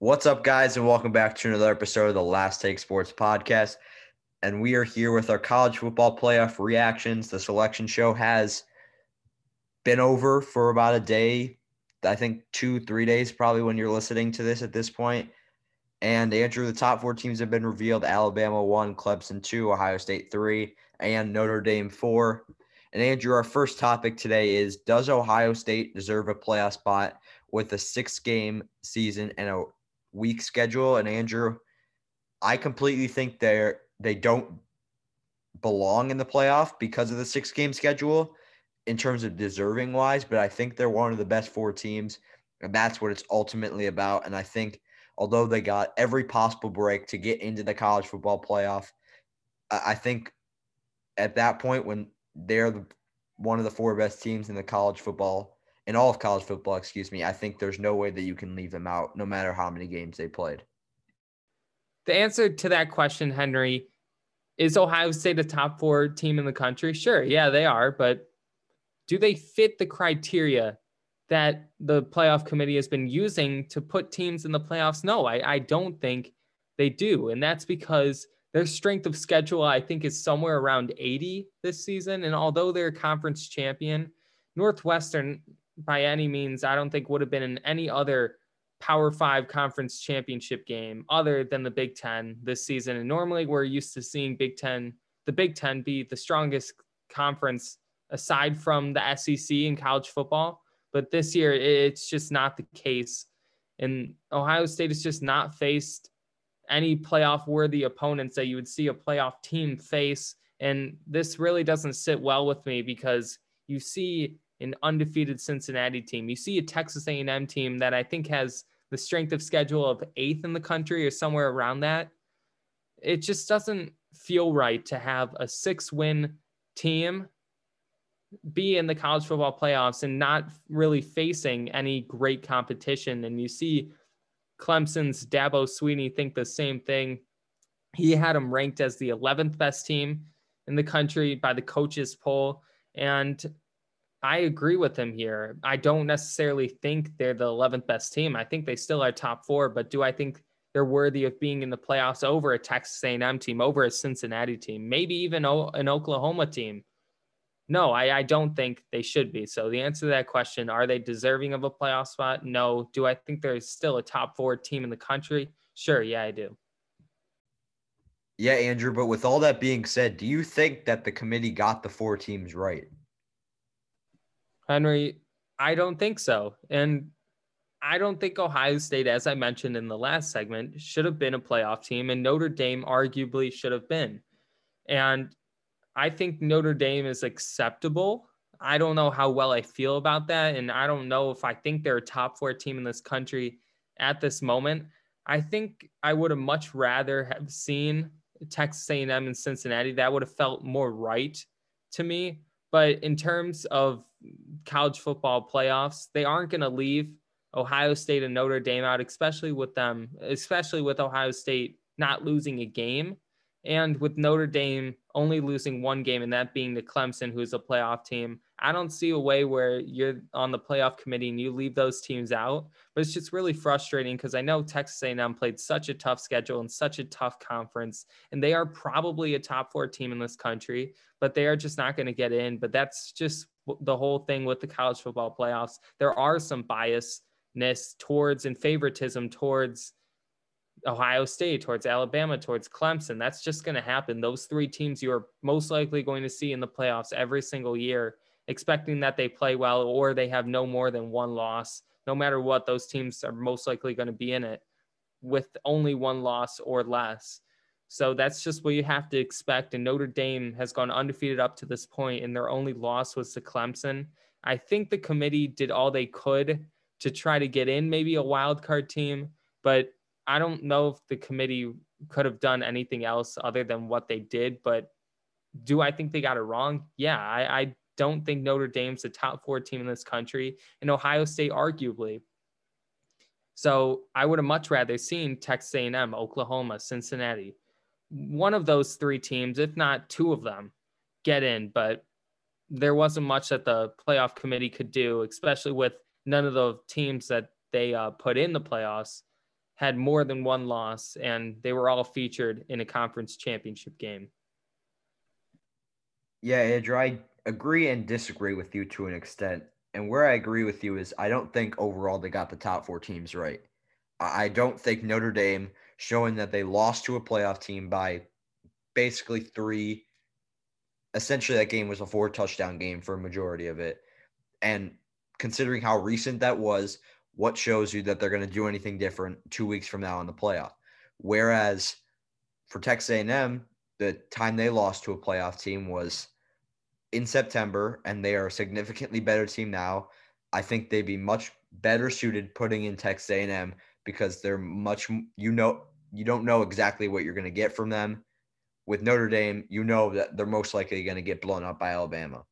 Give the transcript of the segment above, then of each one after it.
What's up, guys, and welcome back to another episode of the Last Take Sports Podcast. And we are here with our college football playoff reactions. The selection show has been over for about a day, I think two, three days, probably when you're listening to this at this point. And Andrew, the top four teams have been revealed Alabama one, Clemson two, Ohio State three, and Notre Dame four. And Andrew, our first topic today is Does Ohio State deserve a playoff spot with a six game season and a week schedule? And Andrew, I completely think they're they don't belong in the playoff because of the six game schedule in terms of deserving wise, but I think they're one of the best four teams. And that's what it's ultimately about. And I think although they got every possible break to get into the college football playoff, I think at that point when they're the, one of the four best teams in the college football in all of college football, excuse me, I think there's no way that you can leave them out no matter how many games they played. The answer to that question, Henry, is Ohio State a top four team in the country? Sure, yeah, they are, but do they fit the criteria that the playoff committee has been using to put teams in the playoffs? No, I, I don't think they do. And that's because their strength of schedule, I think, is somewhere around 80 this season. And although they're conference champion, Northwestern, by any means, I don't think would have been in any other Power Five conference championship game other than the Big Ten this season. And normally we're used to seeing Big Ten, the Big Ten be the strongest conference aside from the SEC in college football. But this year, it's just not the case. And Ohio State has just not faced any playoff worthy opponents that you would see a playoff team face. And this really doesn't sit well with me because you see an undefeated Cincinnati team. You see a Texas A&M team that I think has the strength of schedule of eighth in the country or somewhere around that. It just doesn't feel right to have a six win team be in the college football playoffs and not really facing any great competition. And you see Clemson's Dabo Swinney think the same thing. He had them ranked as the 11th best team in the country by the coaches poll. And I agree with him here. I don't necessarily think they're the 11th best team. I think they still are top four, but do I think they're worthy of being in the playoffs over a Texas A&M team, over a Cincinnati team, maybe even an Oklahoma team? No, I, I don't think they should be. So the answer to that question, are they deserving of a playoff spot? No. Do I think they're still a top four team in the country? Sure, yeah, I do. Yeah, Andrew, but with all that being said, do you think that the committee got the four teams right? Henry, I don't think so. And I don't think Ohio State, as I mentioned in the last segment, should have been a playoff team, and Notre Dame arguably should have been. And I think Notre Dame is acceptable. I don't know how well I feel about that. And I don't know if I think they're a top four team in this country at this moment. I think I would have much rather have seen Texas A&M and Cincinnati. That would have felt more right to me. But in terms of college football playoffs, they aren't going to leave Ohio State and Notre Dame out, especially with them, especially with Ohio State not losing a game. And with Notre Dame only losing one game and that being to Clemson, who's a playoff team, I don't see a way where you're on the playoff committee and you leave those teams out. But it's just really frustrating because I know Texas A&M played such a tough schedule and such a tough conference, and they are probably a top four team in this country, but they are just not going to get in. But that's just the whole thing with the college football playoffs. There are some biasness towards and favoritism towards Ohio State, towards Alabama, towards Clemson. That's just going to happen. Those three teams you are most likely going to see in the playoffs every single year, expecting that they play well or they have no more than one loss. No matter what, those teams are most likely going to be in it with only one loss or less. So that's just what you have to expect. And Notre Dame has gone undefeated up to this point, and their only loss was to Clemson. I think the committee did all they could to try to get in maybe a wild card team, but I don't know if the committee could have done anything else other than what they did, but do I think they got it wrong? Yeah, I, I don't think Notre Dame's the top four team in this country, and Ohio State arguably. So I would have much rather seen Texas A&M, Oklahoma, Cincinnati, one of those three teams, if not two of them, get in. But there wasn't much that the playoff committee could do, especially with none of the teams that they uh, put in the playoffs had more than one loss, and they were all featured in a conference championship game. Yeah, Andrew, I agree and disagree with you to an extent. And where I agree with you is I don't think overall they got the top four teams right. I don't think Notre Dame showing that they lost to a playoff team by basically three. Essentially, that game was a four touchdown game for a majority of it. And considering how recent that was, what shows you that they're going to do anything different two weeks from now in the playoff? Whereas for Texas A&M, the time they lost to a playoff team was in September, and they are a significantly better team now. I think they'd be much better suited putting in Texas A&M because they're much you know you don't know exactly what you're going to get from them. With Notre Dame, you know that they're most likely going to get blown up by Alabama.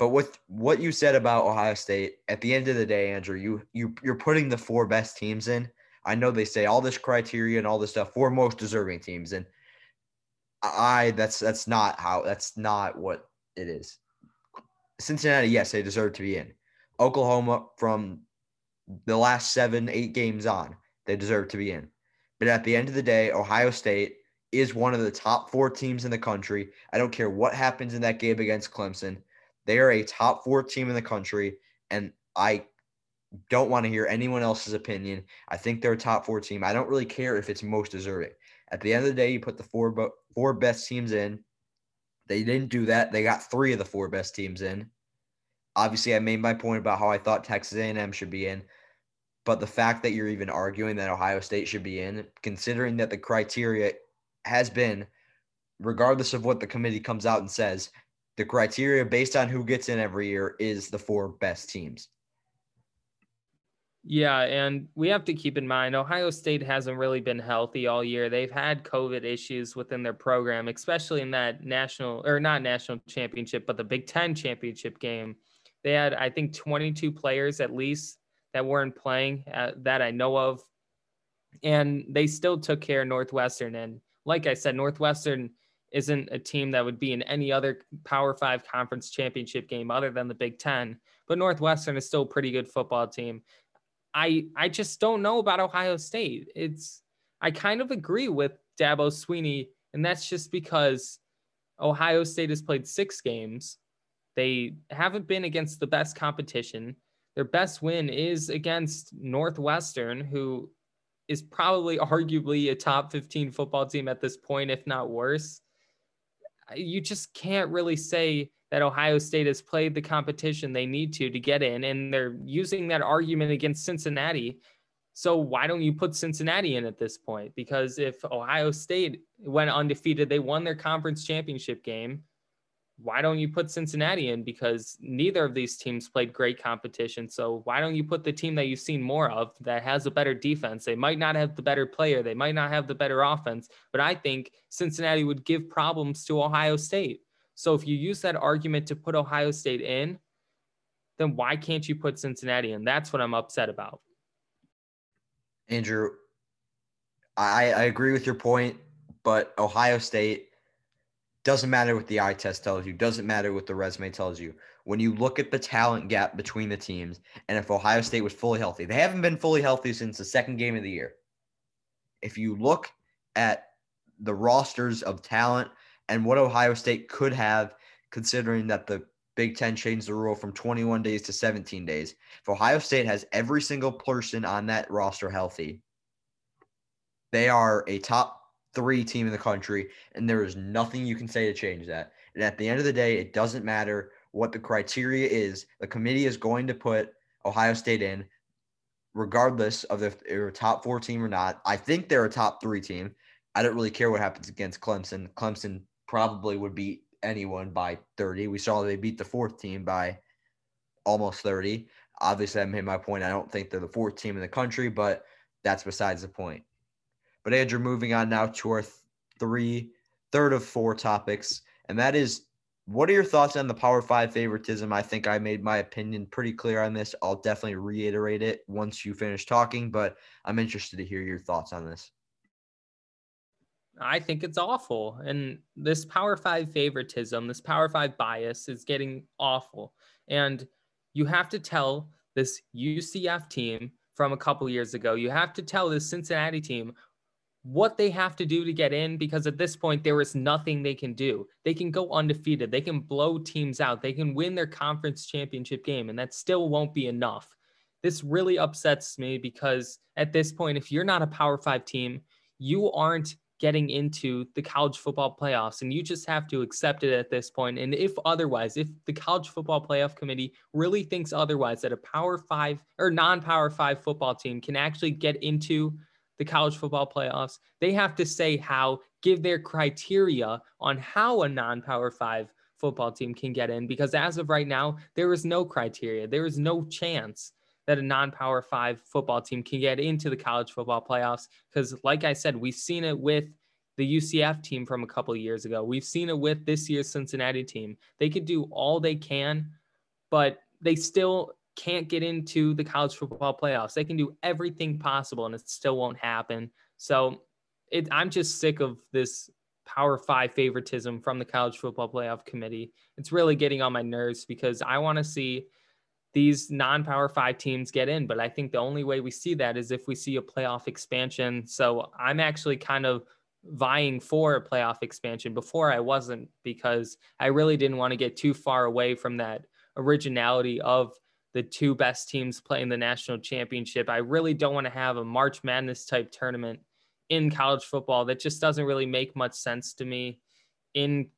But with what you said about Ohio State, at the end of the day, Andrew, you you you're putting the four best teams in. I know they say all this criteria and all this stuff, for most deserving teams, and I that's that's not how that's not what it is. Cincinnati, yes, they deserve to be in. Oklahoma, from the last seven, eight games on, they deserve to be in. But at the end of the day, Ohio State is one of the top four teams in the country. I don't care what happens in that game against Clemson. They are a top four team in the country. And I don't want to hear anyone else's opinion. I think they're a top four team. I don't really care if it's most deserving. At the end of the day, you put the four four best teams in. They didn't do that. They got three of the four best teams in. Obviously, I made my point about how I thought Texas A&M should be in. But the fact that you're even arguing that Ohio State should be in, considering that the criteria has been, regardless of what the committee comes out and says, the criteria based on who gets in every year is the four best teams. Yeah, and we have to keep in mind Ohio State hasn't really been healthy all year. They've had COVID issues within their program, especially in that national or not national championship, but the Big Ten championship game. They had, I think, 22 players at least that weren't playing uh, that I know of. And they still took care of Northwestern. And like I said, Northwestern isn't a team that would be in any other Power Five conference championship game other than the Big Ten. But Northwestern is still a pretty good football team. I I just don't know about Ohio State. It's I kind of agree with Dabo Swinney, and that's just because Ohio State has played six games. They haven't been against the best competition. Their best win is against Northwestern, who is probably arguably a top 15 football team at this point, if not worse. You just can't really say that Ohio State has played the competition they need to to get in, and they're using that argument against Cincinnati. So why don't you put Cincinnati in at this point? Because if Ohio State went undefeated, they won their conference championship game why don't you put Cincinnati in? Because neither of these teams played great competition. So why don't you put the team that you've seen more of that has a better defense? They might not have the better player, they might not have the better offense, but I think Cincinnati would give problems to Ohio State. So if you use that argument to put Ohio State in, then why can't you put Cincinnati in? That's what I'm upset about. Andrew, I, I agree with your point, but Ohio State doesn't matter what the eye test tells you, doesn't matter what the resume tells you. When you look at the talent gap between the teams, and if Ohio State was fully healthy, they haven't been fully healthy since the second game of the year. If you look at the rosters of talent and what Ohio State could have, considering that the Big Ten changed the rule from 21 days to 17 days, if Ohio State has every single person on that roster healthy, they are a top three team in the country, and there is nothing you can say to change that. And at the end of the day, it doesn't matter what the criteria is. The committee is going to put Ohio State in, regardless of if they're a top four team or not. I think they're a top three team. I don't really care what happens against Clemson. Clemson probably would beat anyone by 30. We saw they beat the fourth team by almost 30. Obviously, I made my point. I don't think they're the fourth team in the country, but that's besides the point. But Andrew, moving on now to our three, third of four topics, and that is what are your thoughts on the Power Five favoritism? I think I made my opinion pretty clear on this. I'll definitely reiterate it once you finish talking, but I'm interested to hear your thoughts on this. I think it's awful. And this Power Five favoritism, this Power Five bias is getting awful. And you have to tell this UCF team from a couple years ago. You have to tell this Cincinnati team what they have to do to get in because at this point there is nothing they can do. They can go undefeated. They can blow teams out. They can win their conference championship game and that still won't be enough. This really upsets me because at this point if you're not a Power 5 team, you aren't getting into the college football playoffs and you just have to accept it at this point and if otherwise if the college football playoff committee really thinks otherwise that a power 5 or non-power 5 football team can actually get into the college football playoffs, they have to say how, give their criteria on how a non power five football team can get in. Because as of right now, there is no criteria, there is no chance that a non power five football team can get into the college football playoffs. Because, like I said, we've seen it with the UCF team from a couple years ago. We've seen it with this year's Cincinnati team. They could do all they can, but they still can't get into the college football playoffs. They can do everything possible and it still won't happen. So it, I'm just sick of this power five favoritism from the college football playoff committee. It's really getting on my nerves because I want to see these non power five teams get in. But I think the only way we see that is if we see a playoff expansion. So I'm actually kind of vying for a playoff expansion before I wasn't because I really didn't want to get too far away from that originality of the two best teams playing the national championship. I really don't want to have a March Madness type tournament in college football. That just doesn't really make much sense to me in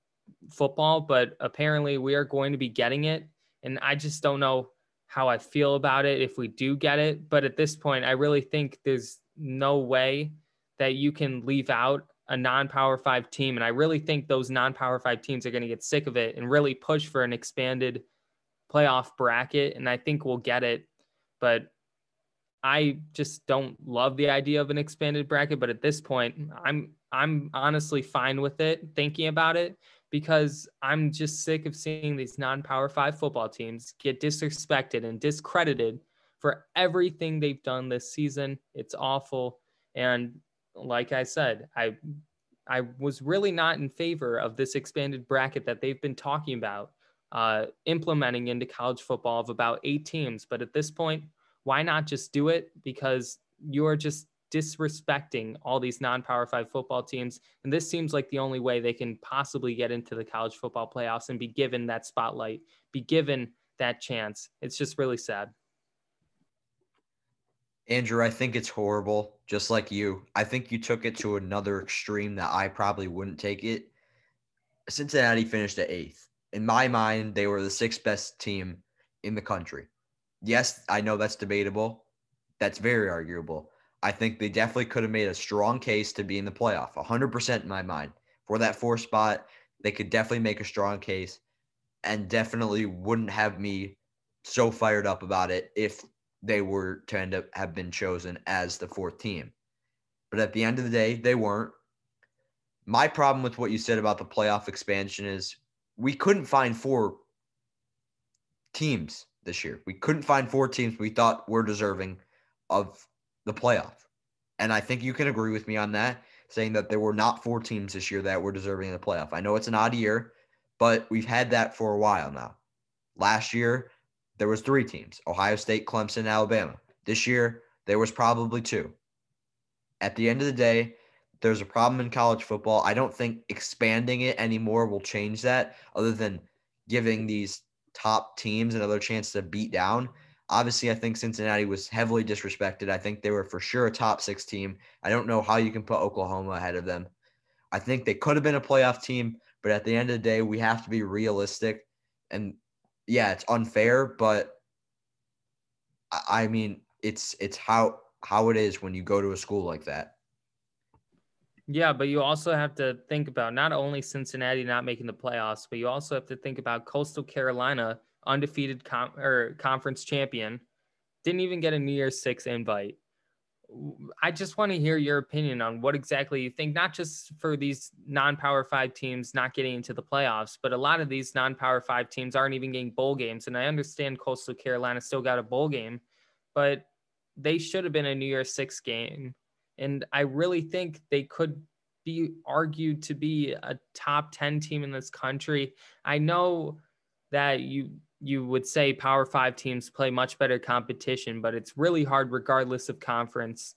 football, but apparently we are going to be getting it. And I just don't know how I feel about it if we do get it. But at this point, I really think there's no way that you can leave out a non power five team. And I really think those non power five teams are going to get sick of it and really push for an expanded playoff bracket, and I think we'll get it. But I just don't love the idea of an expanded bracket. But at this point, I'm I'm honestly fine with it, thinking about it, because I'm just sick of seeing these non-power five football teams get disrespected and discredited for everything they've done this season. It's awful. And like I said, I I was really not in favor of this expanded bracket that they've been talking about uh, implementing into college football of about eight teams. But at this point, why not just do it? Because you're just disrespecting all these non power five football teams. And this seems like the only way they can possibly get into the college football playoffs and be given that spotlight, be given that chance. It's just really sad. Andrew, I think it's horrible, just like you. I think you took it to another extreme that I probably wouldn't take it. Cincinnati finished at eighth in my mind, they were the sixth best team in the country. Yes, I know that's debatable. That's very arguable. I think they definitely could have made a strong case to be in the playoff, 100% in my mind. For that four spot, they could definitely make a strong case and definitely wouldn't have me so fired up about it if they were to end up have been chosen as the fourth team. But at the end of the day, they weren't. My problem with what you said about the playoff expansion is we couldn't find four teams this year. We couldn't find four teams we thought were deserving of the playoff. And I think you can agree with me on that, saying that there were not four teams this year that were deserving of the playoff. I know it's an odd year, but we've had that for a while now. Last year, there was three teams, Ohio State, Clemson, Alabama. This year, there was probably two. At the end of the day, there's a problem in college football. I don't think expanding it anymore will change that, other than giving these top teams another chance to beat down. Obviously, I think Cincinnati was heavily disrespected. I think they were for sure a top six team. I don't know how you can put Oklahoma ahead of them. I think they could have been a playoff team, but at the end of the day, we have to be realistic. And yeah, it's unfair, but I mean, it's it's how how it is when you go to a school like that. Yeah, but you also have to think about not only Cincinnati not making the playoffs, but you also have to think about Coastal Carolina, undefeated com- or conference champion, didn't even get a New Year's Six invite. I just want to hear your opinion on what exactly you think, not just for these non power five teams not getting into the playoffs, but a lot of these non power five teams aren't even getting bowl games. And I understand Coastal Carolina still got a bowl game, but they should have been a New Year's Six game and I really think they could be argued to be a top 10 team in this country. I know that you you would say Power Five teams play much better competition, but it's really hard, regardless of conference,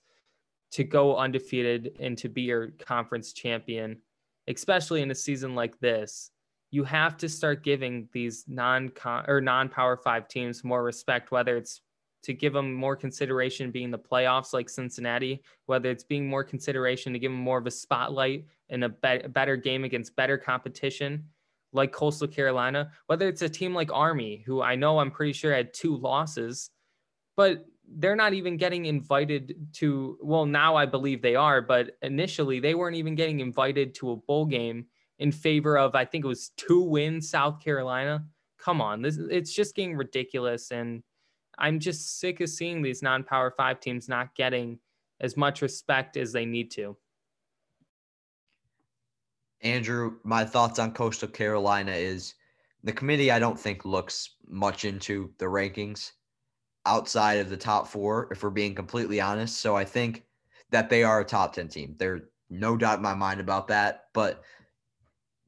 to go undefeated and to be your conference champion, especially in a season like this. You have to start giving these non or non Power Five teams more respect, whether it's to give them more consideration being the playoffs like Cincinnati, whether it's being more consideration to give them more of a spotlight and a be- better game against better competition like Coastal Carolina, whether it's a team like Army, who I know I'm pretty sure had two losses, but they're not even getting invited to, well, now I believe they are, but initially they weren't even getting invited to a bowl game in favor of, I think it was two wins, South Carolina. Come on, this it's just getting ridiculous. And I'm just sick of seeing these non power five teams not getting as much respect as they need to. Andrew, my thoughts on Coastal Carolina is the committee, I don't think, looks much into the rankings outside of the top four, if we're being completely honest. So I think that they are a top 10 team. There's no doubt in my mind about that. But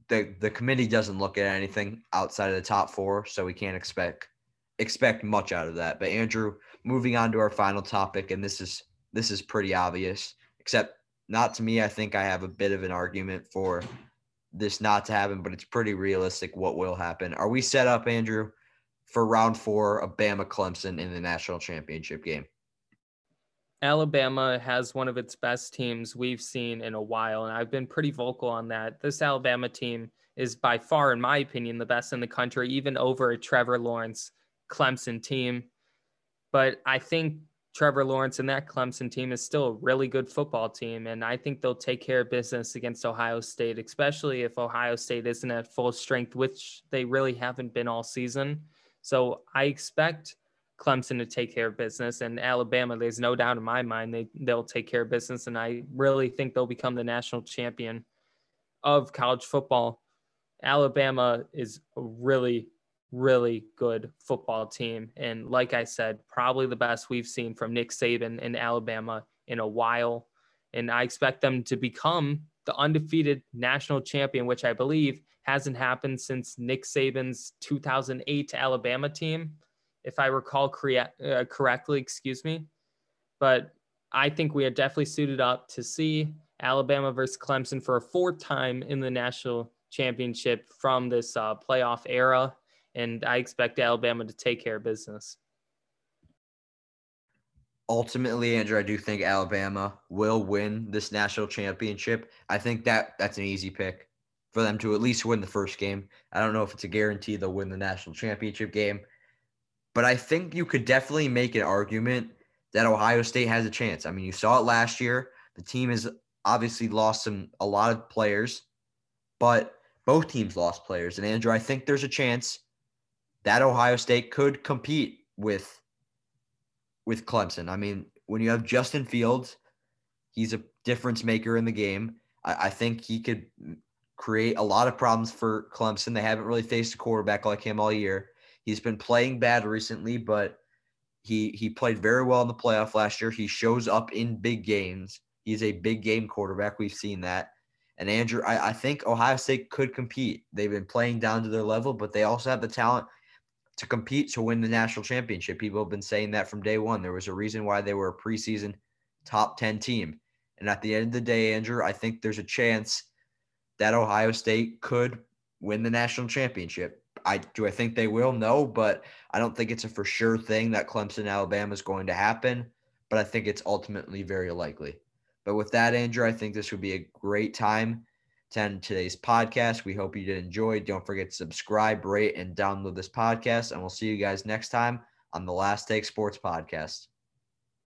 the the committee doesn't look at anything outside of the top four, so we can't expect expect much out of that. But Andrew, moving on to our final topic, and this is this is pretty obvious, except not to me. I think I have a bit of an argument for this not to happen, but it's pretty realistic what will happen. Are we set up, Andrew, for round four of Bama Clemson in the national championship game? Alabama has one of its best teams we've seen in a while, and I've been pretty vocal on that. This Alabama team is by far, in my opinion, the best in the country, even over Trevor Lawrence Clemson team. But I think Trevor Lawrence and that Clemson team is still a really good football team. And I think they'll take care of business against Ohio State, especially if Ohio State isn't at full strength, which they really haven't been all season. So I expect Clemson to take care of business and Alabama, there's no doubt in my mind they, they'll take care of business. And I really think they'll become the national champion of college football. Alabama is a really really good football team. And like I said, probably the best we've seen from Nick Saban in Alabama in a while. And I expect them to become the undefeated national champion, which I believe hasn't happened since Nick Saban's 2008 Alabama team, if I recall cre- uh, correctly, excuse me. But I think we are definitely suited up to see Alabama versus Clemson for a fourth time in the national championship from this uh, playoff era and I expect Alabama to take care of business. Ultimately, Andrew, I do think Alabama will win this national championship. I think that that's an easy pick for them to at least win the first game. I don't know if it's a guarantee they'll win the national championship game, but I think you could definitely make an argument that Ohio State has a chance. I mean, you saw it last year. The team has obviously lost some a lot of players, but both teams lost players. And Andrew, I think there's a chance that Ohio State could compete with with Clemson. I mean, when you have Justin Fields, he's a difference maker in the game. I, I think he could create a lot of problems for Clemson. They haven't really faced a quarterback like him all year. He's been playing bad recently, but he he played very well in the playoff last year. He shows up in big games. He's a big game quarterback. We've seen that. And Andrew, I, I think Ohio State could compete. They've been playing down to their level, but they also have the talent to compete to win the national championship. People have been saying that from day one. There was a reason why they were a preseason top 10 team. And at the end of the day, Andrew, I think there's a chance that Ohio State could win the national championship. I do I think they will? No, but I don't think it's a for sure thing that Clemson Alabama is going to happen, but I think it's ultimately very likely. But with that, Andrew, I think this would be a great time to end today's podcast. We hope you did enjoy. Don't forget to subscribe, rate, and download this podcast. And we'll see you guys next time on the Last Take Sports Podcast.